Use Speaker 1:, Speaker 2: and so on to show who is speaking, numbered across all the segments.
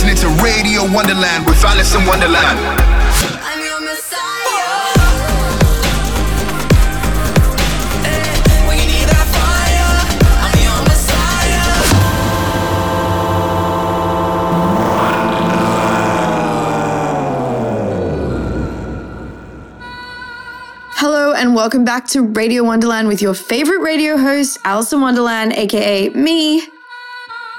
Speaker 1: You're listening to Radio Wonderland with Alison Wonderland.
Speaker 2: I'm your messiah. Eh, when you need that fire, I'm your messiah.
Speaker 3: Hello and welcome back to Radio Wonderland with your favorite radio host, Alison Wonderland, aka me.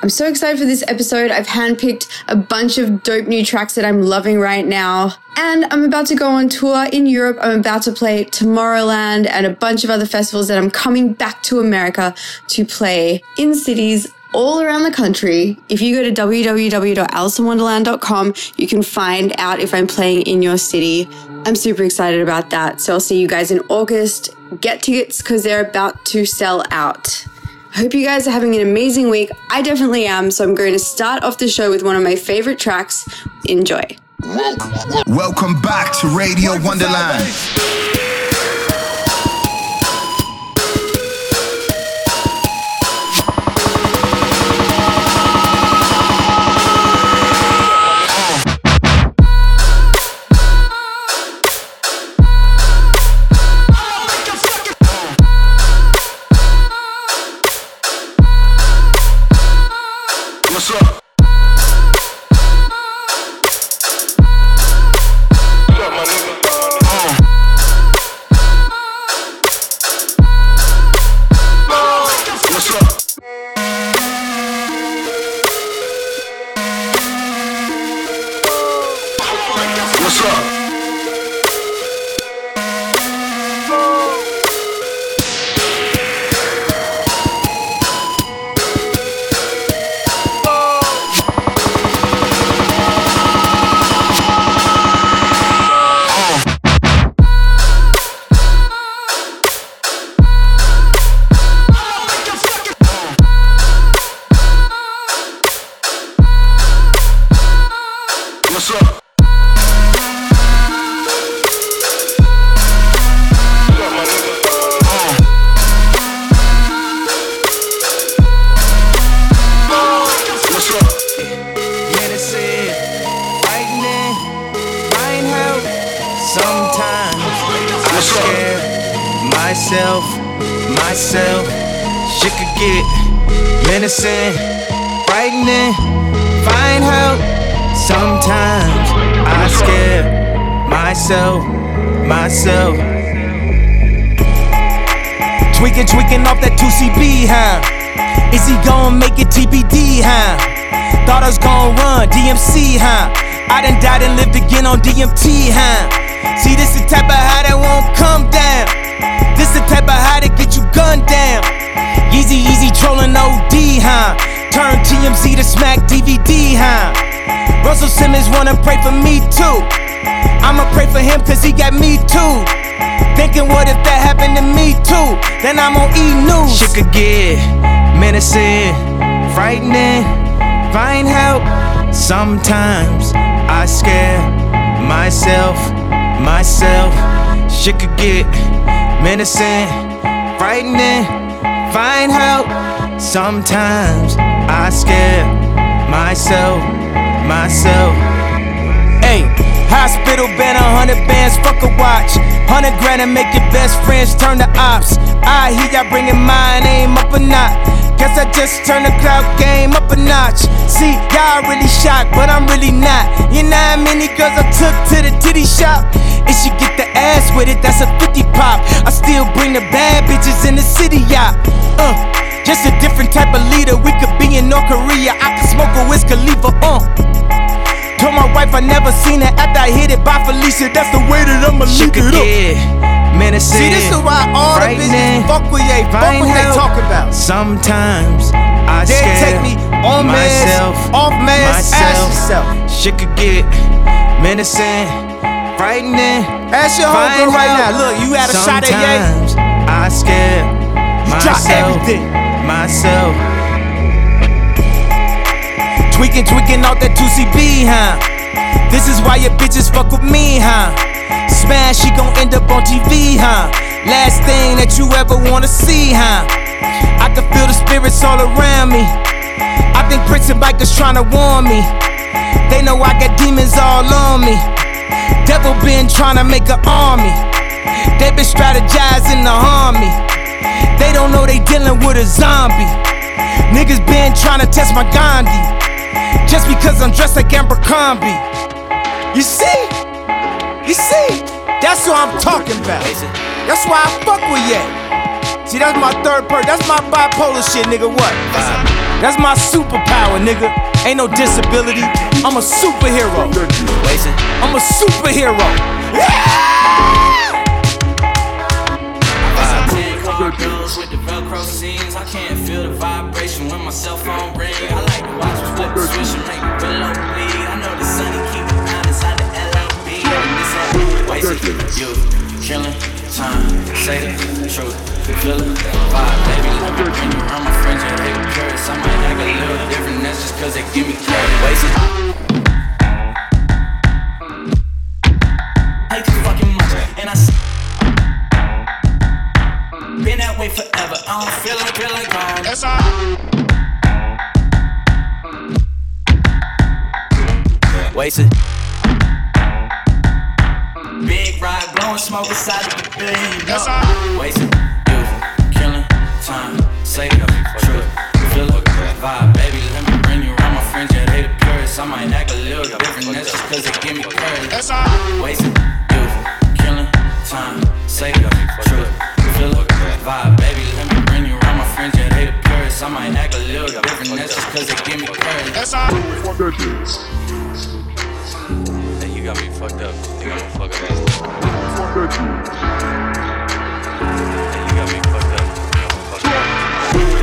Speaker 3: I'm so excited for this episode. I've handpicked a bunch of dope new tracks that I'm loving right now. And I'm about to go on tour in Europe. I'm about to play Tomorrowland and a bunch of other festivals that I'm coming back to America to play in cities all around the country. If you go to www.alisonwonderland.com, you can find out if I'm playing in your city. I'm super excited about that. So I'll see you guys in August. Get tickets because they're about to sell out. Hope you guys are having an amazing week. I definitely am. So I'm going to start off the show with one of my favorite tracks. Enjoy.
Speaker 1: Welcome back to Radio Wonderland.
Speaker 4: 2CB, huh? Is he gon' make it TBD, huh? Thought I was gon' run DMC, huh? I done died and lived again on DMT, huh? See, this is the type of high that won't come down. This is the type of high that get you gunned down. Easy, easy trolling OD, huh? Turn TMZ to smack DVD, huh? Russell Simmons wanna pray for me too. I'ma pray for him cause he got me too. Thinking what if that happened to me too? Then I'm on E News. Shit could get menacing, frightening, find help. Sometimes I scare myself, myself. Shit could get menacing, frightening, find help. Sometimes I scare myself, myself. Hey, hospital been a hundred bands, fuck a watch. Hundred grand and make your best friends turn to ops. I hear y'all bringing mine aim up a notch. Guess I just turned the crowd game up a notch. See, y'all really shocked, but I'm really not. You know how many girls I took to the titty shop? If she get the ass with it, that's a 50 pop. I still bring the bad bitches in the city, yeah. Uh, just a different type of leader. We could be in North Korea. I could smoke a Wiz Khalifa, uh. Told my wife I never seen her after I hit it by Felicia. That's the way that I'ma leave it up. Menacing,
Speaker 5: See, this is why all the bitches fuck with ye, fuck what they talk about.
Speaker 4: Sometimes I
Speaker 5: They
Speaker 4: scare
Speaker 5: take me on meds,
Speaker 4: myself,
Speaker 5: off meds, ask
Speaker 4: myself.
Speaker 5: yourself.
Speaker 4: Shit could get
Speaker 5: menacing, frightening.
Speaker 4: Ask your homegirl right now. Look, you had a shot at Ye.
Speaker 5: Sometimes I scare
Speaker 4: Drop
Speaker 5: myself.
Speaker 4: everything.
Speaker 5: Myself.
Speaker 4: Tweaking, tweaking out that 2CB, huh? This is why your bitches fuck with me, huh? Smash, she gon' end up on TV, huh? Last thing that you ever wanna see, huh? I can feel the spirits all around me. I think Prince and bikers tryna warn me. They know I got demons all on me. Devil been tryna make an army. They been strategizing to harm me. They don't know they dealing with a zombie. Niggas been tryna test my Gandhi. Just because I'm dressed like Amber Abercrombie. You see? You see? That's what I'm talking about. That's why I fuck with Ye. See, that's my third person. That's my bipolar shit, nigga. What? That's my superpower, nigga. Ain't no disability. I'm a superhero. I'm a superhero.
Speaker 2: Ten cardos with the Velcro seams. I can't feel the vibration when my cell phone ring. I like to watch them flip the switch and make the pillow bleed. I know the sunny keep me down inside the LLB. And this ain't wasted. You killing time. Say the truth. Feel the vibe, baby. Me bring you around my friends and they curious. I might act a little different. That's just cause they give me credit. Wasted. Forever. I don't feel like, feel like. That's all. Wasted. Big ride, blowing smoke inside the beam. That's all. Wasted. Youth, killing time. Say the truth. Feel the vibe, baby. Let me bring you around my friends. Yeah, they the purest. I might act a little different. That's just cause they give me courage. That's all. Wasted. Youth, killing time. Say the truth. Feel the vibe, baby. Friends. Yeah, they the purest. I might act a little different. That's just cause they give me courage. That's all.
Speaker 6: Hey, you got me fucked up. You got me fucked up. Hey, you got me fucked up. You got me fucked up.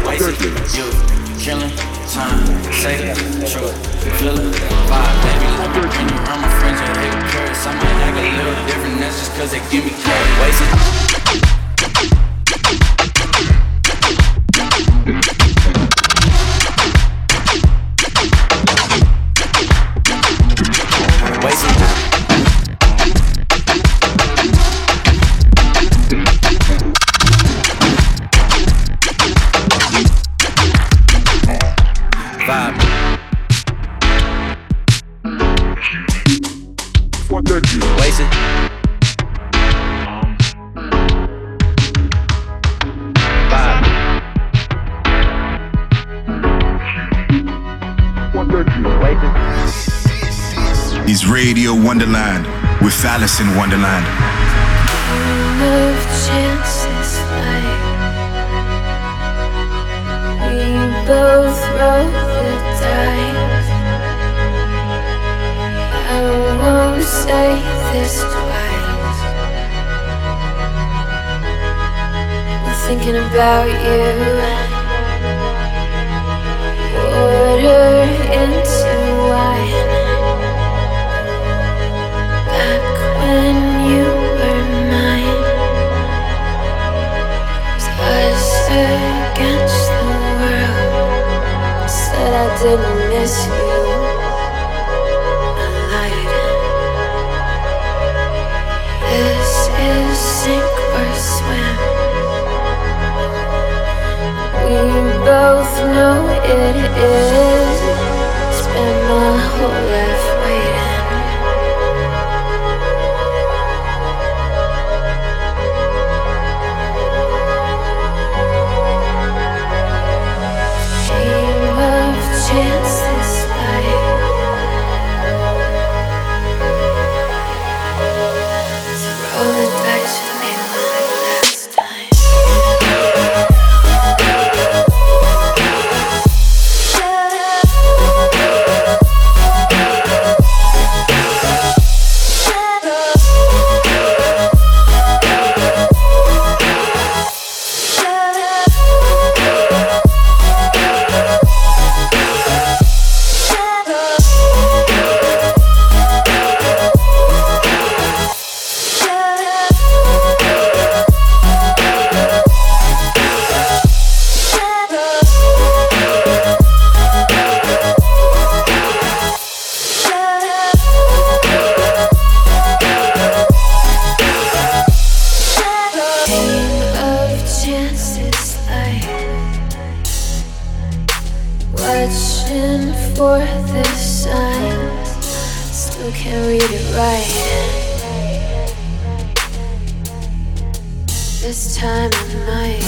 Speaker 2: Wasted youth, killing time. Say the truth, feel the vibe, baby. Let me bring you around my friends, yeah, they the purest. I might act a little different, that's just cause they give me credit. Wasted.
Speaker 1: Radio Wonderland with Alison Wonderland.
Speaker 7: thinking about you. Both know it is. Spend my whole life Read it right. This time I might.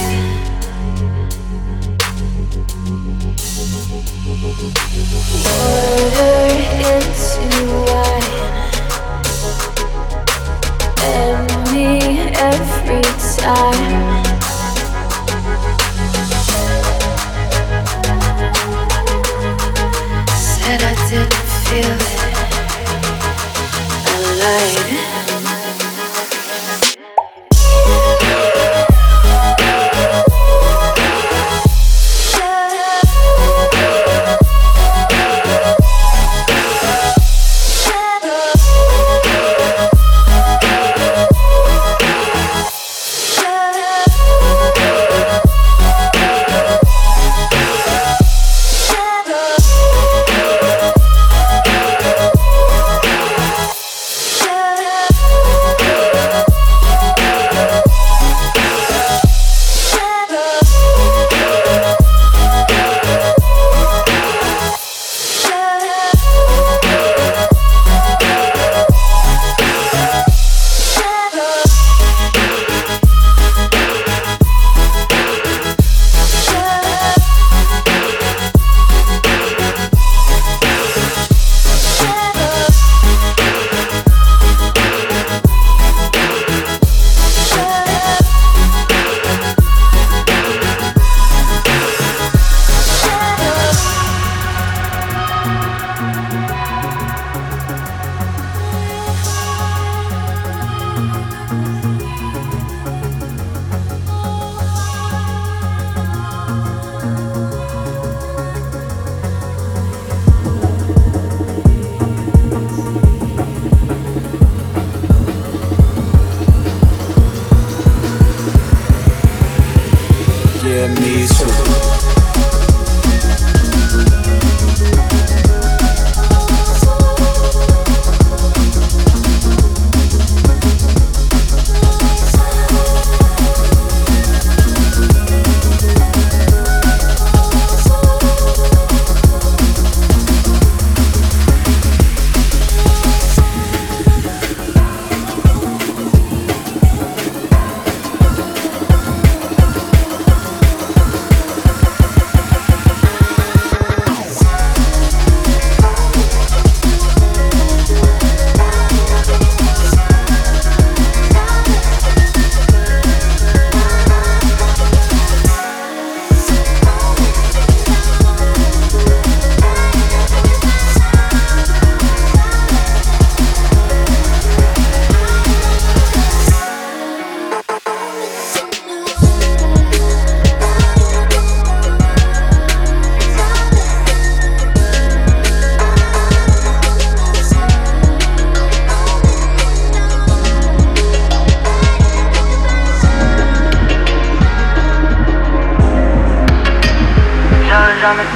Speaker 7: Water into wine. And me every time. Said I didn't feel it.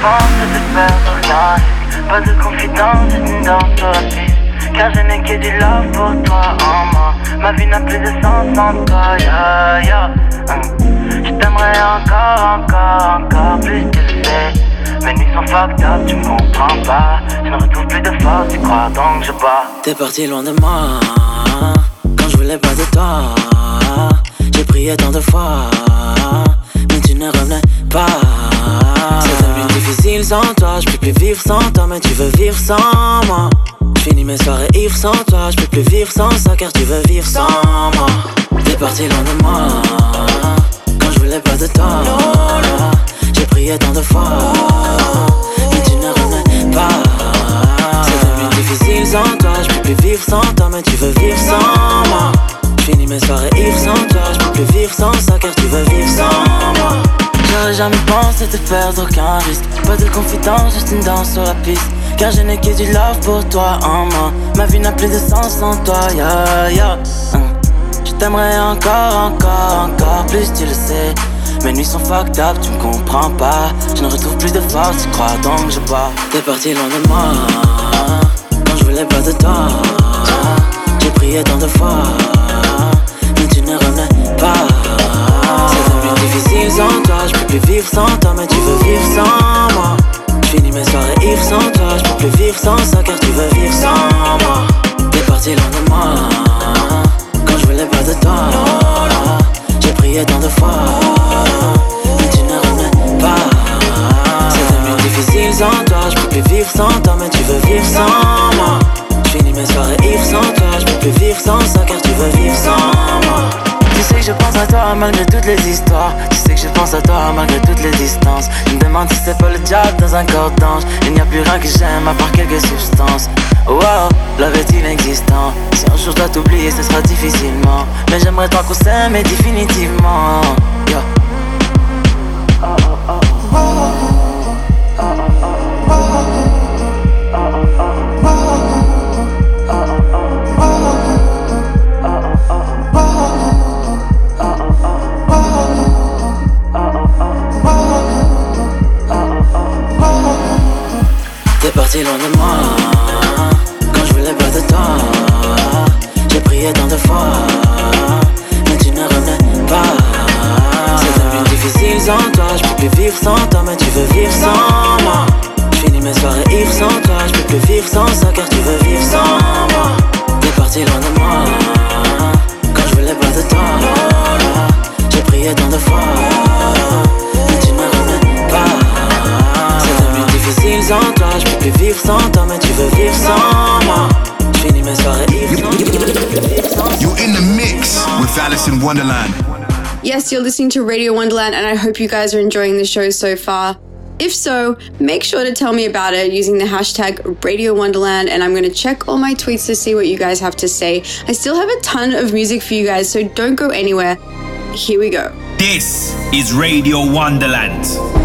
Speaker 8: J'aurais jamais pensé te perdre rien Pas de confidence, c'est une danse la Car je n'ai que du love pour toi en moi. Ma vie n'a plus de sens sans toi, yeah. Je t'aimerais encore, encore, encore plus, tu le sais. Mes nuits sont tu me comprends pas. Je ne retrouve plus de force, tu crois donc je bats
Speaker 9: T'es parti loin de moi quand je voulais pas de toi. J'ai prié tant de fois, mais tu ne revenais pas. Difficile sans toi, je peux plus vivre sans toi, mais tu veux vivre sans moi. Je finis mes soirées ivres sans toi, je peux plus vivre sans ça car tu veux vivre sans moi. T'es parti loin de moi quand je voulais pas de toi. J'ai prié tant de fois, mais tu ne revenais pas. C'est devenu difficile sans toi, je peux plus vivre sans toi, mais tu veux vivre sans moi. Je finis mes soirées ivres sans toi, je peux plus vivre sans ça car tu veux vivre sans moi. J'aurais jamais pensé te perdre aucun risque. Pas de confidence, juste une danse sur la piste. Car je n'ai que du love pour toi en moi. Ma vie n'a plus de sens sans toi, ya ya. Hum. Je t'aimerais encore, encore, encore plus, tu le sais. Mes nuits sont fucked up, tu me comprends pas. Je ne retrouve plus de force, tu crois donc je bois. T'es parti loin de moi quand je voulais pas de toi. J'ai prié tant de fois, mais tu ne revenais pas. Difficile sans toi, je peux plus vivre sans toi, mais tu veux vivre sans moi. Je J'finis mes soirées ivres sans toi, j'peux plus vivre sans ça car tu veux vivre sans moi. T'es parti loin de moi, quand je voulais pas de toi. J'ai prié tant de fois, mais tu ne revenais pas. C'est devenu difficile sans toi, j'peux plus vivre sans toi, mais tu veux vivre sans moi. J'finis mes soirées ivres sans toi, j'peux plus vivre sans ça car tu veux vivre sans moi. Sais que je pense à toi malgré toutes les histoires. Tu sais que je pense à toi malgré toutes les distances. Je me demande si c'est pas le diable dans un corps d'ange. Il n'y a plus rien que j'aime à part quelques substances. Wow, love est inexistant. Si un jour je dois t'oublier, ce sera difficilement. Mais j'aimerais tant qu'on s'aime définitivement. Yo. Parti loin de moi. Quand je voulais pas de toi J'ai prié tant de fois Mais tu ne revenais pas. C'est devenu difficile sans toi Je peux plus vivre sans toi Mais tu veux vivre sans moi. J'finis mes soirées ivres sans toi Je peux plus vivre sans ça Car tu veux vivre sans moi. T'es parti loin de moi. Quand je voulais pas de toi J'ai prié tant de fois devenu difficile sans toi, je peux plus vivre sans toi, mais tu veux vivre sans moi. J'finis mes soirées ivres sans toi.
Speaker 10: You're in the mix with Alison Wonderland.
Speaker 3: Yes, you're listening to Radio Wonderland, and I hope you guys are enjoying the show so far. If so, make sure to tell me about it using the hashtag Radio Wonderland, and I'm going to check all my tweets to see what you guys have to say. I still have a ton of music for you guys, so don't go anywhere. Here we go.
Speaker 11: This is Radio Wonderland.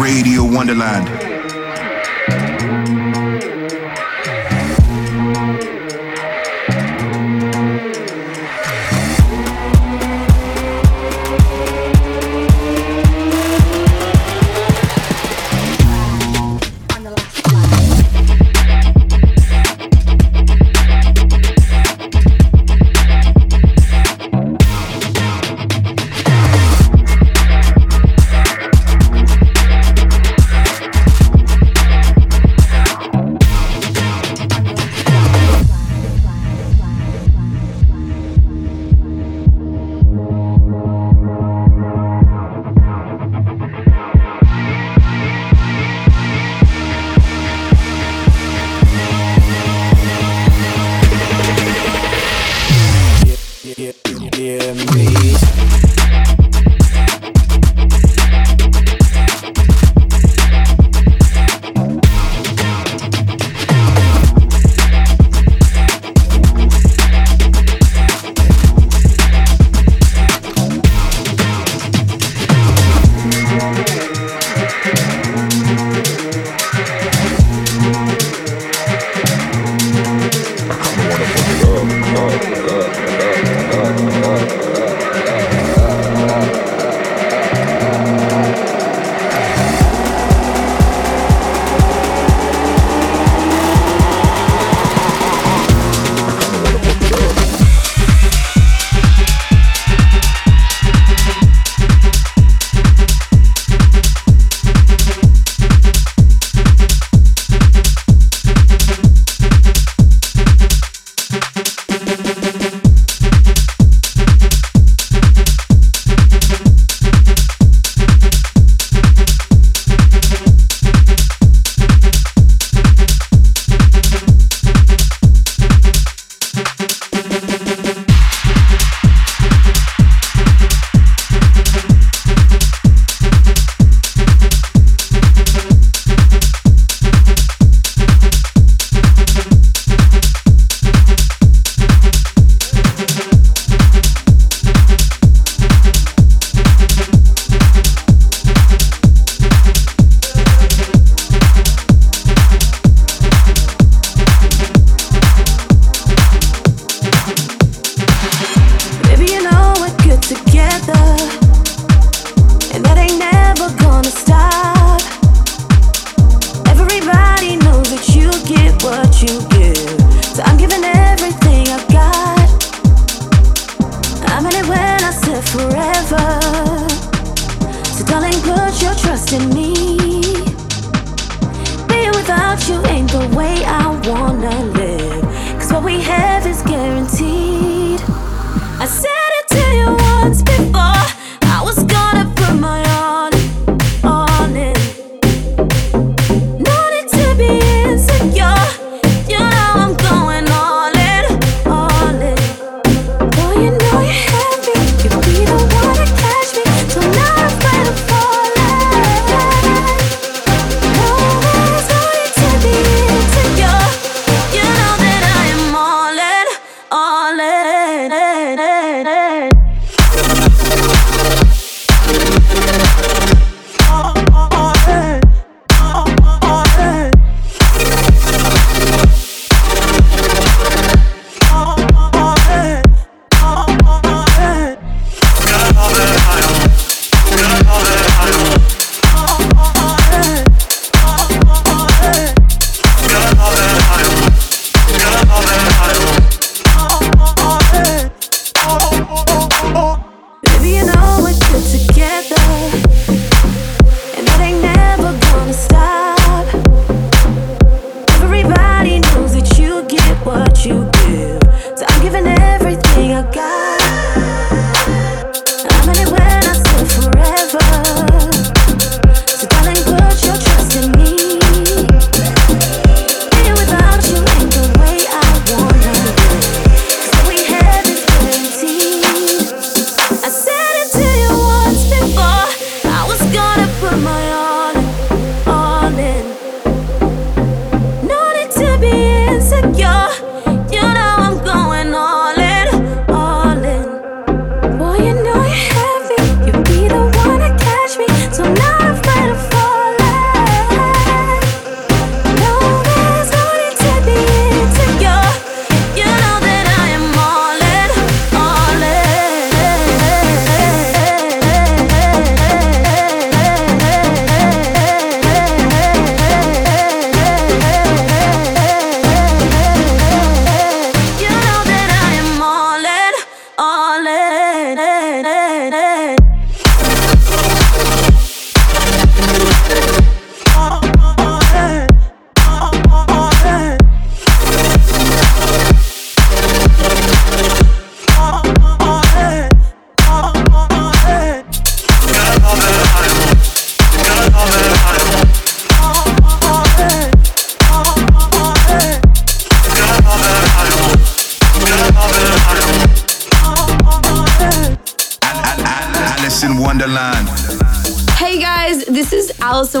Speaker 1: Radio Wonderland.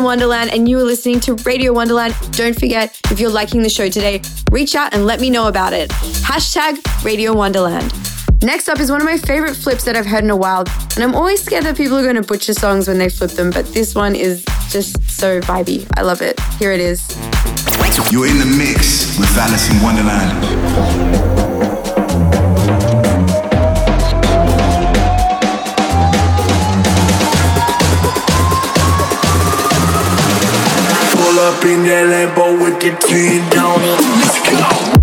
Speaker 1: Wonderland,
Speaker 3: and you are listening to Radio Wonderland. Don't forget, if you're liking the show today, reach out and let me know about it. Hashtag Radio Wonderland. Next up is one of my favorite flips that I've heard in a while, and I'm always scared that people are going to butcher songs when they flip them, but this one is just so vibey. I love it. Here it is.
Speaker 1: You're in the mix with Alison Wonderland.
Speaker 12: Up in that Lambo with the tin down. Let's go.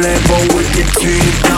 Speaker 12: Lambo with the tin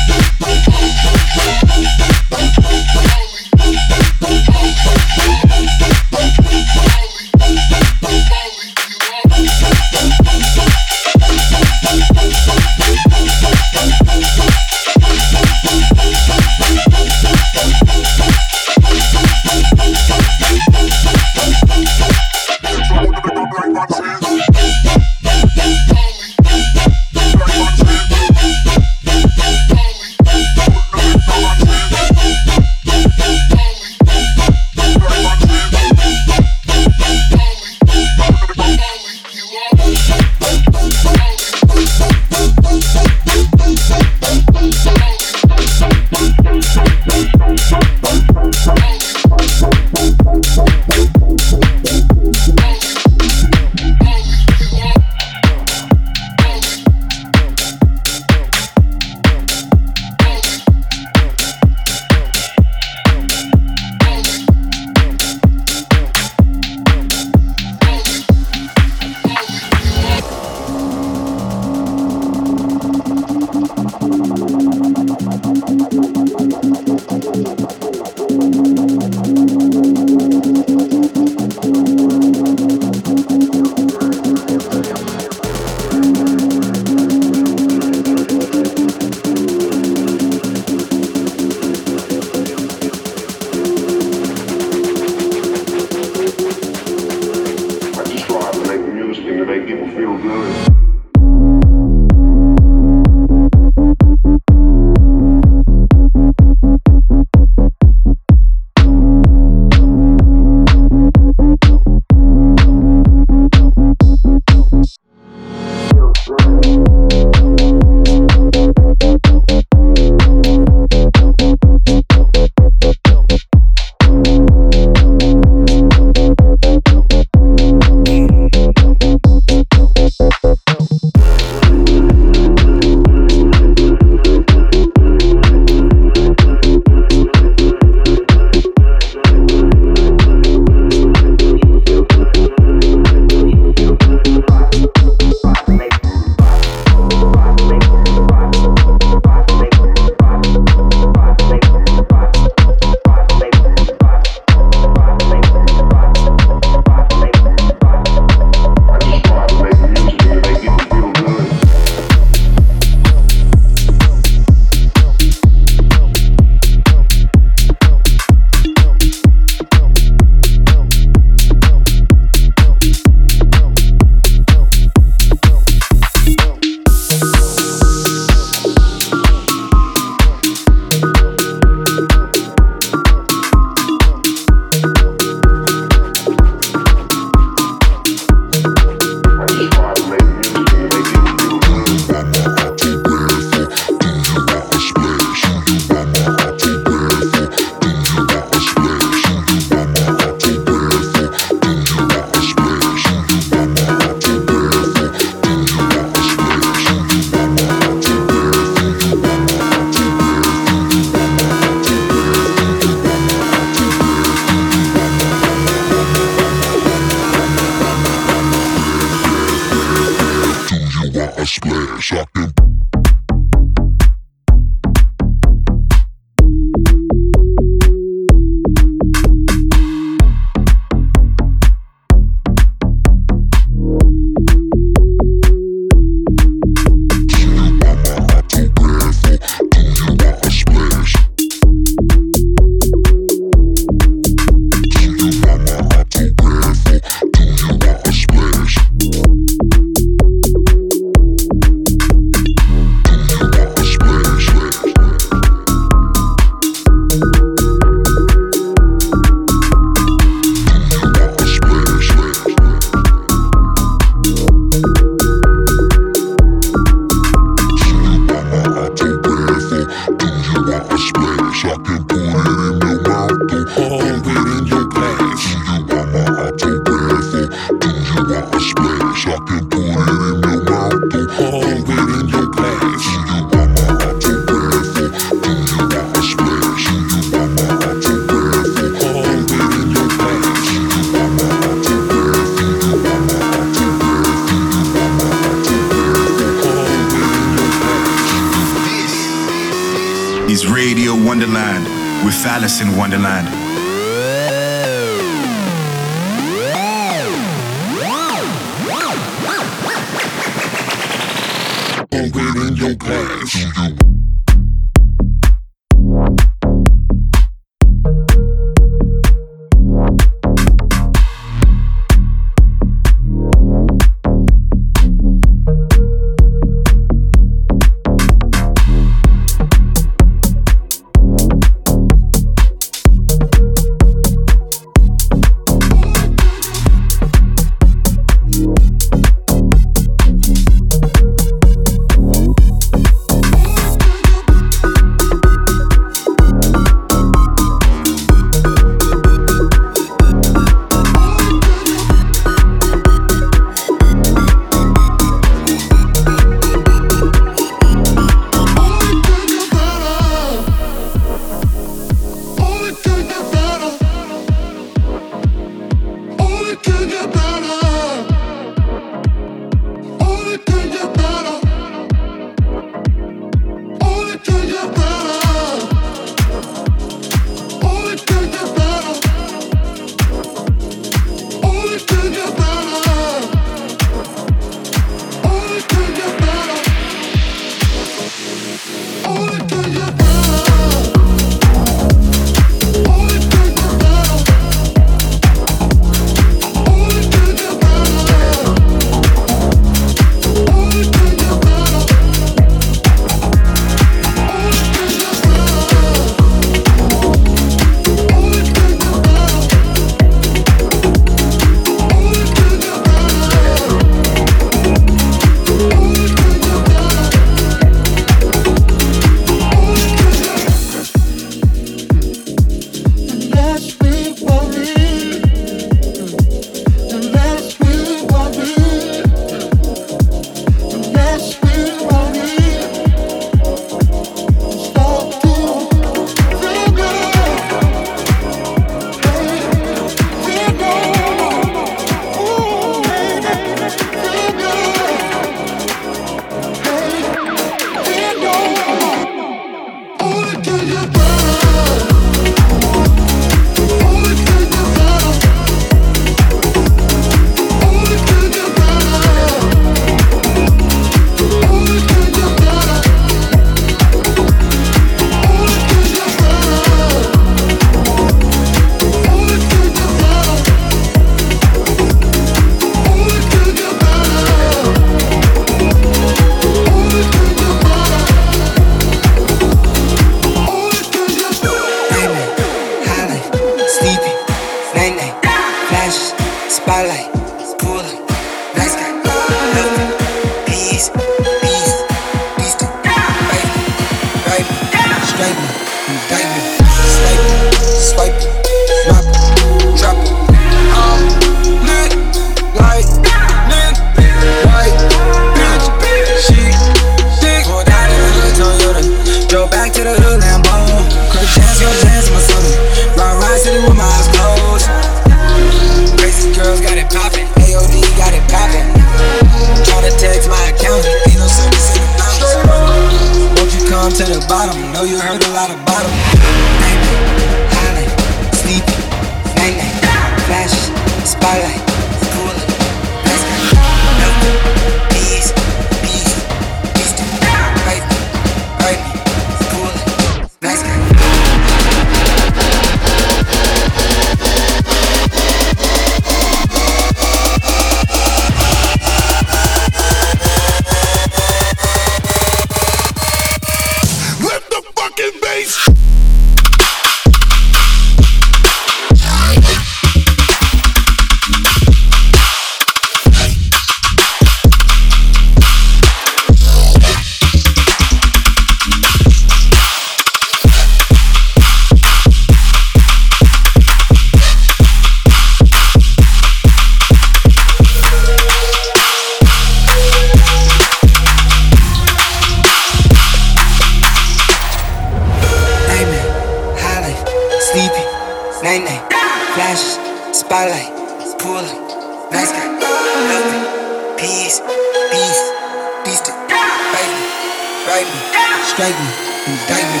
Speaker 13: strike me, indict me,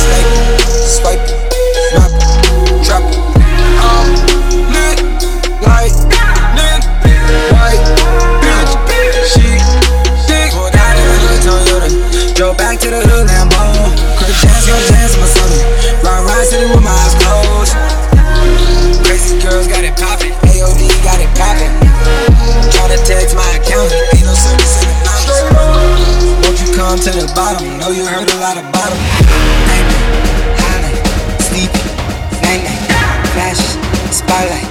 Speaker 13: snipe me, swipe me, Drop it, drop it. I'm lit like lit like bitch. She thick. Pulled out in the Toyota. Drove back to the hood Lambo. Quick go jazz in my stomach. Ride, ride city with my text my account. Ain't no service in the mountains. Won't you come to the bottom? Know you heard a lot about 'em. Night, highlight, sleepy, night, flash, spotlight,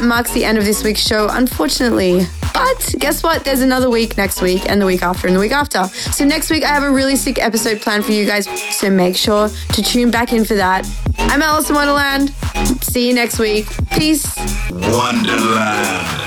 Speaker 3: that marks the end of this week's show, unfortunately. But guess what? There's another week next week, and the week after, and the week after. So next week, I have a really sick episode planned for you guys. So make sure to tune back in for that. I'm Alison Wonderland. See you next week. Peace.
Speaker 1: Wonderland.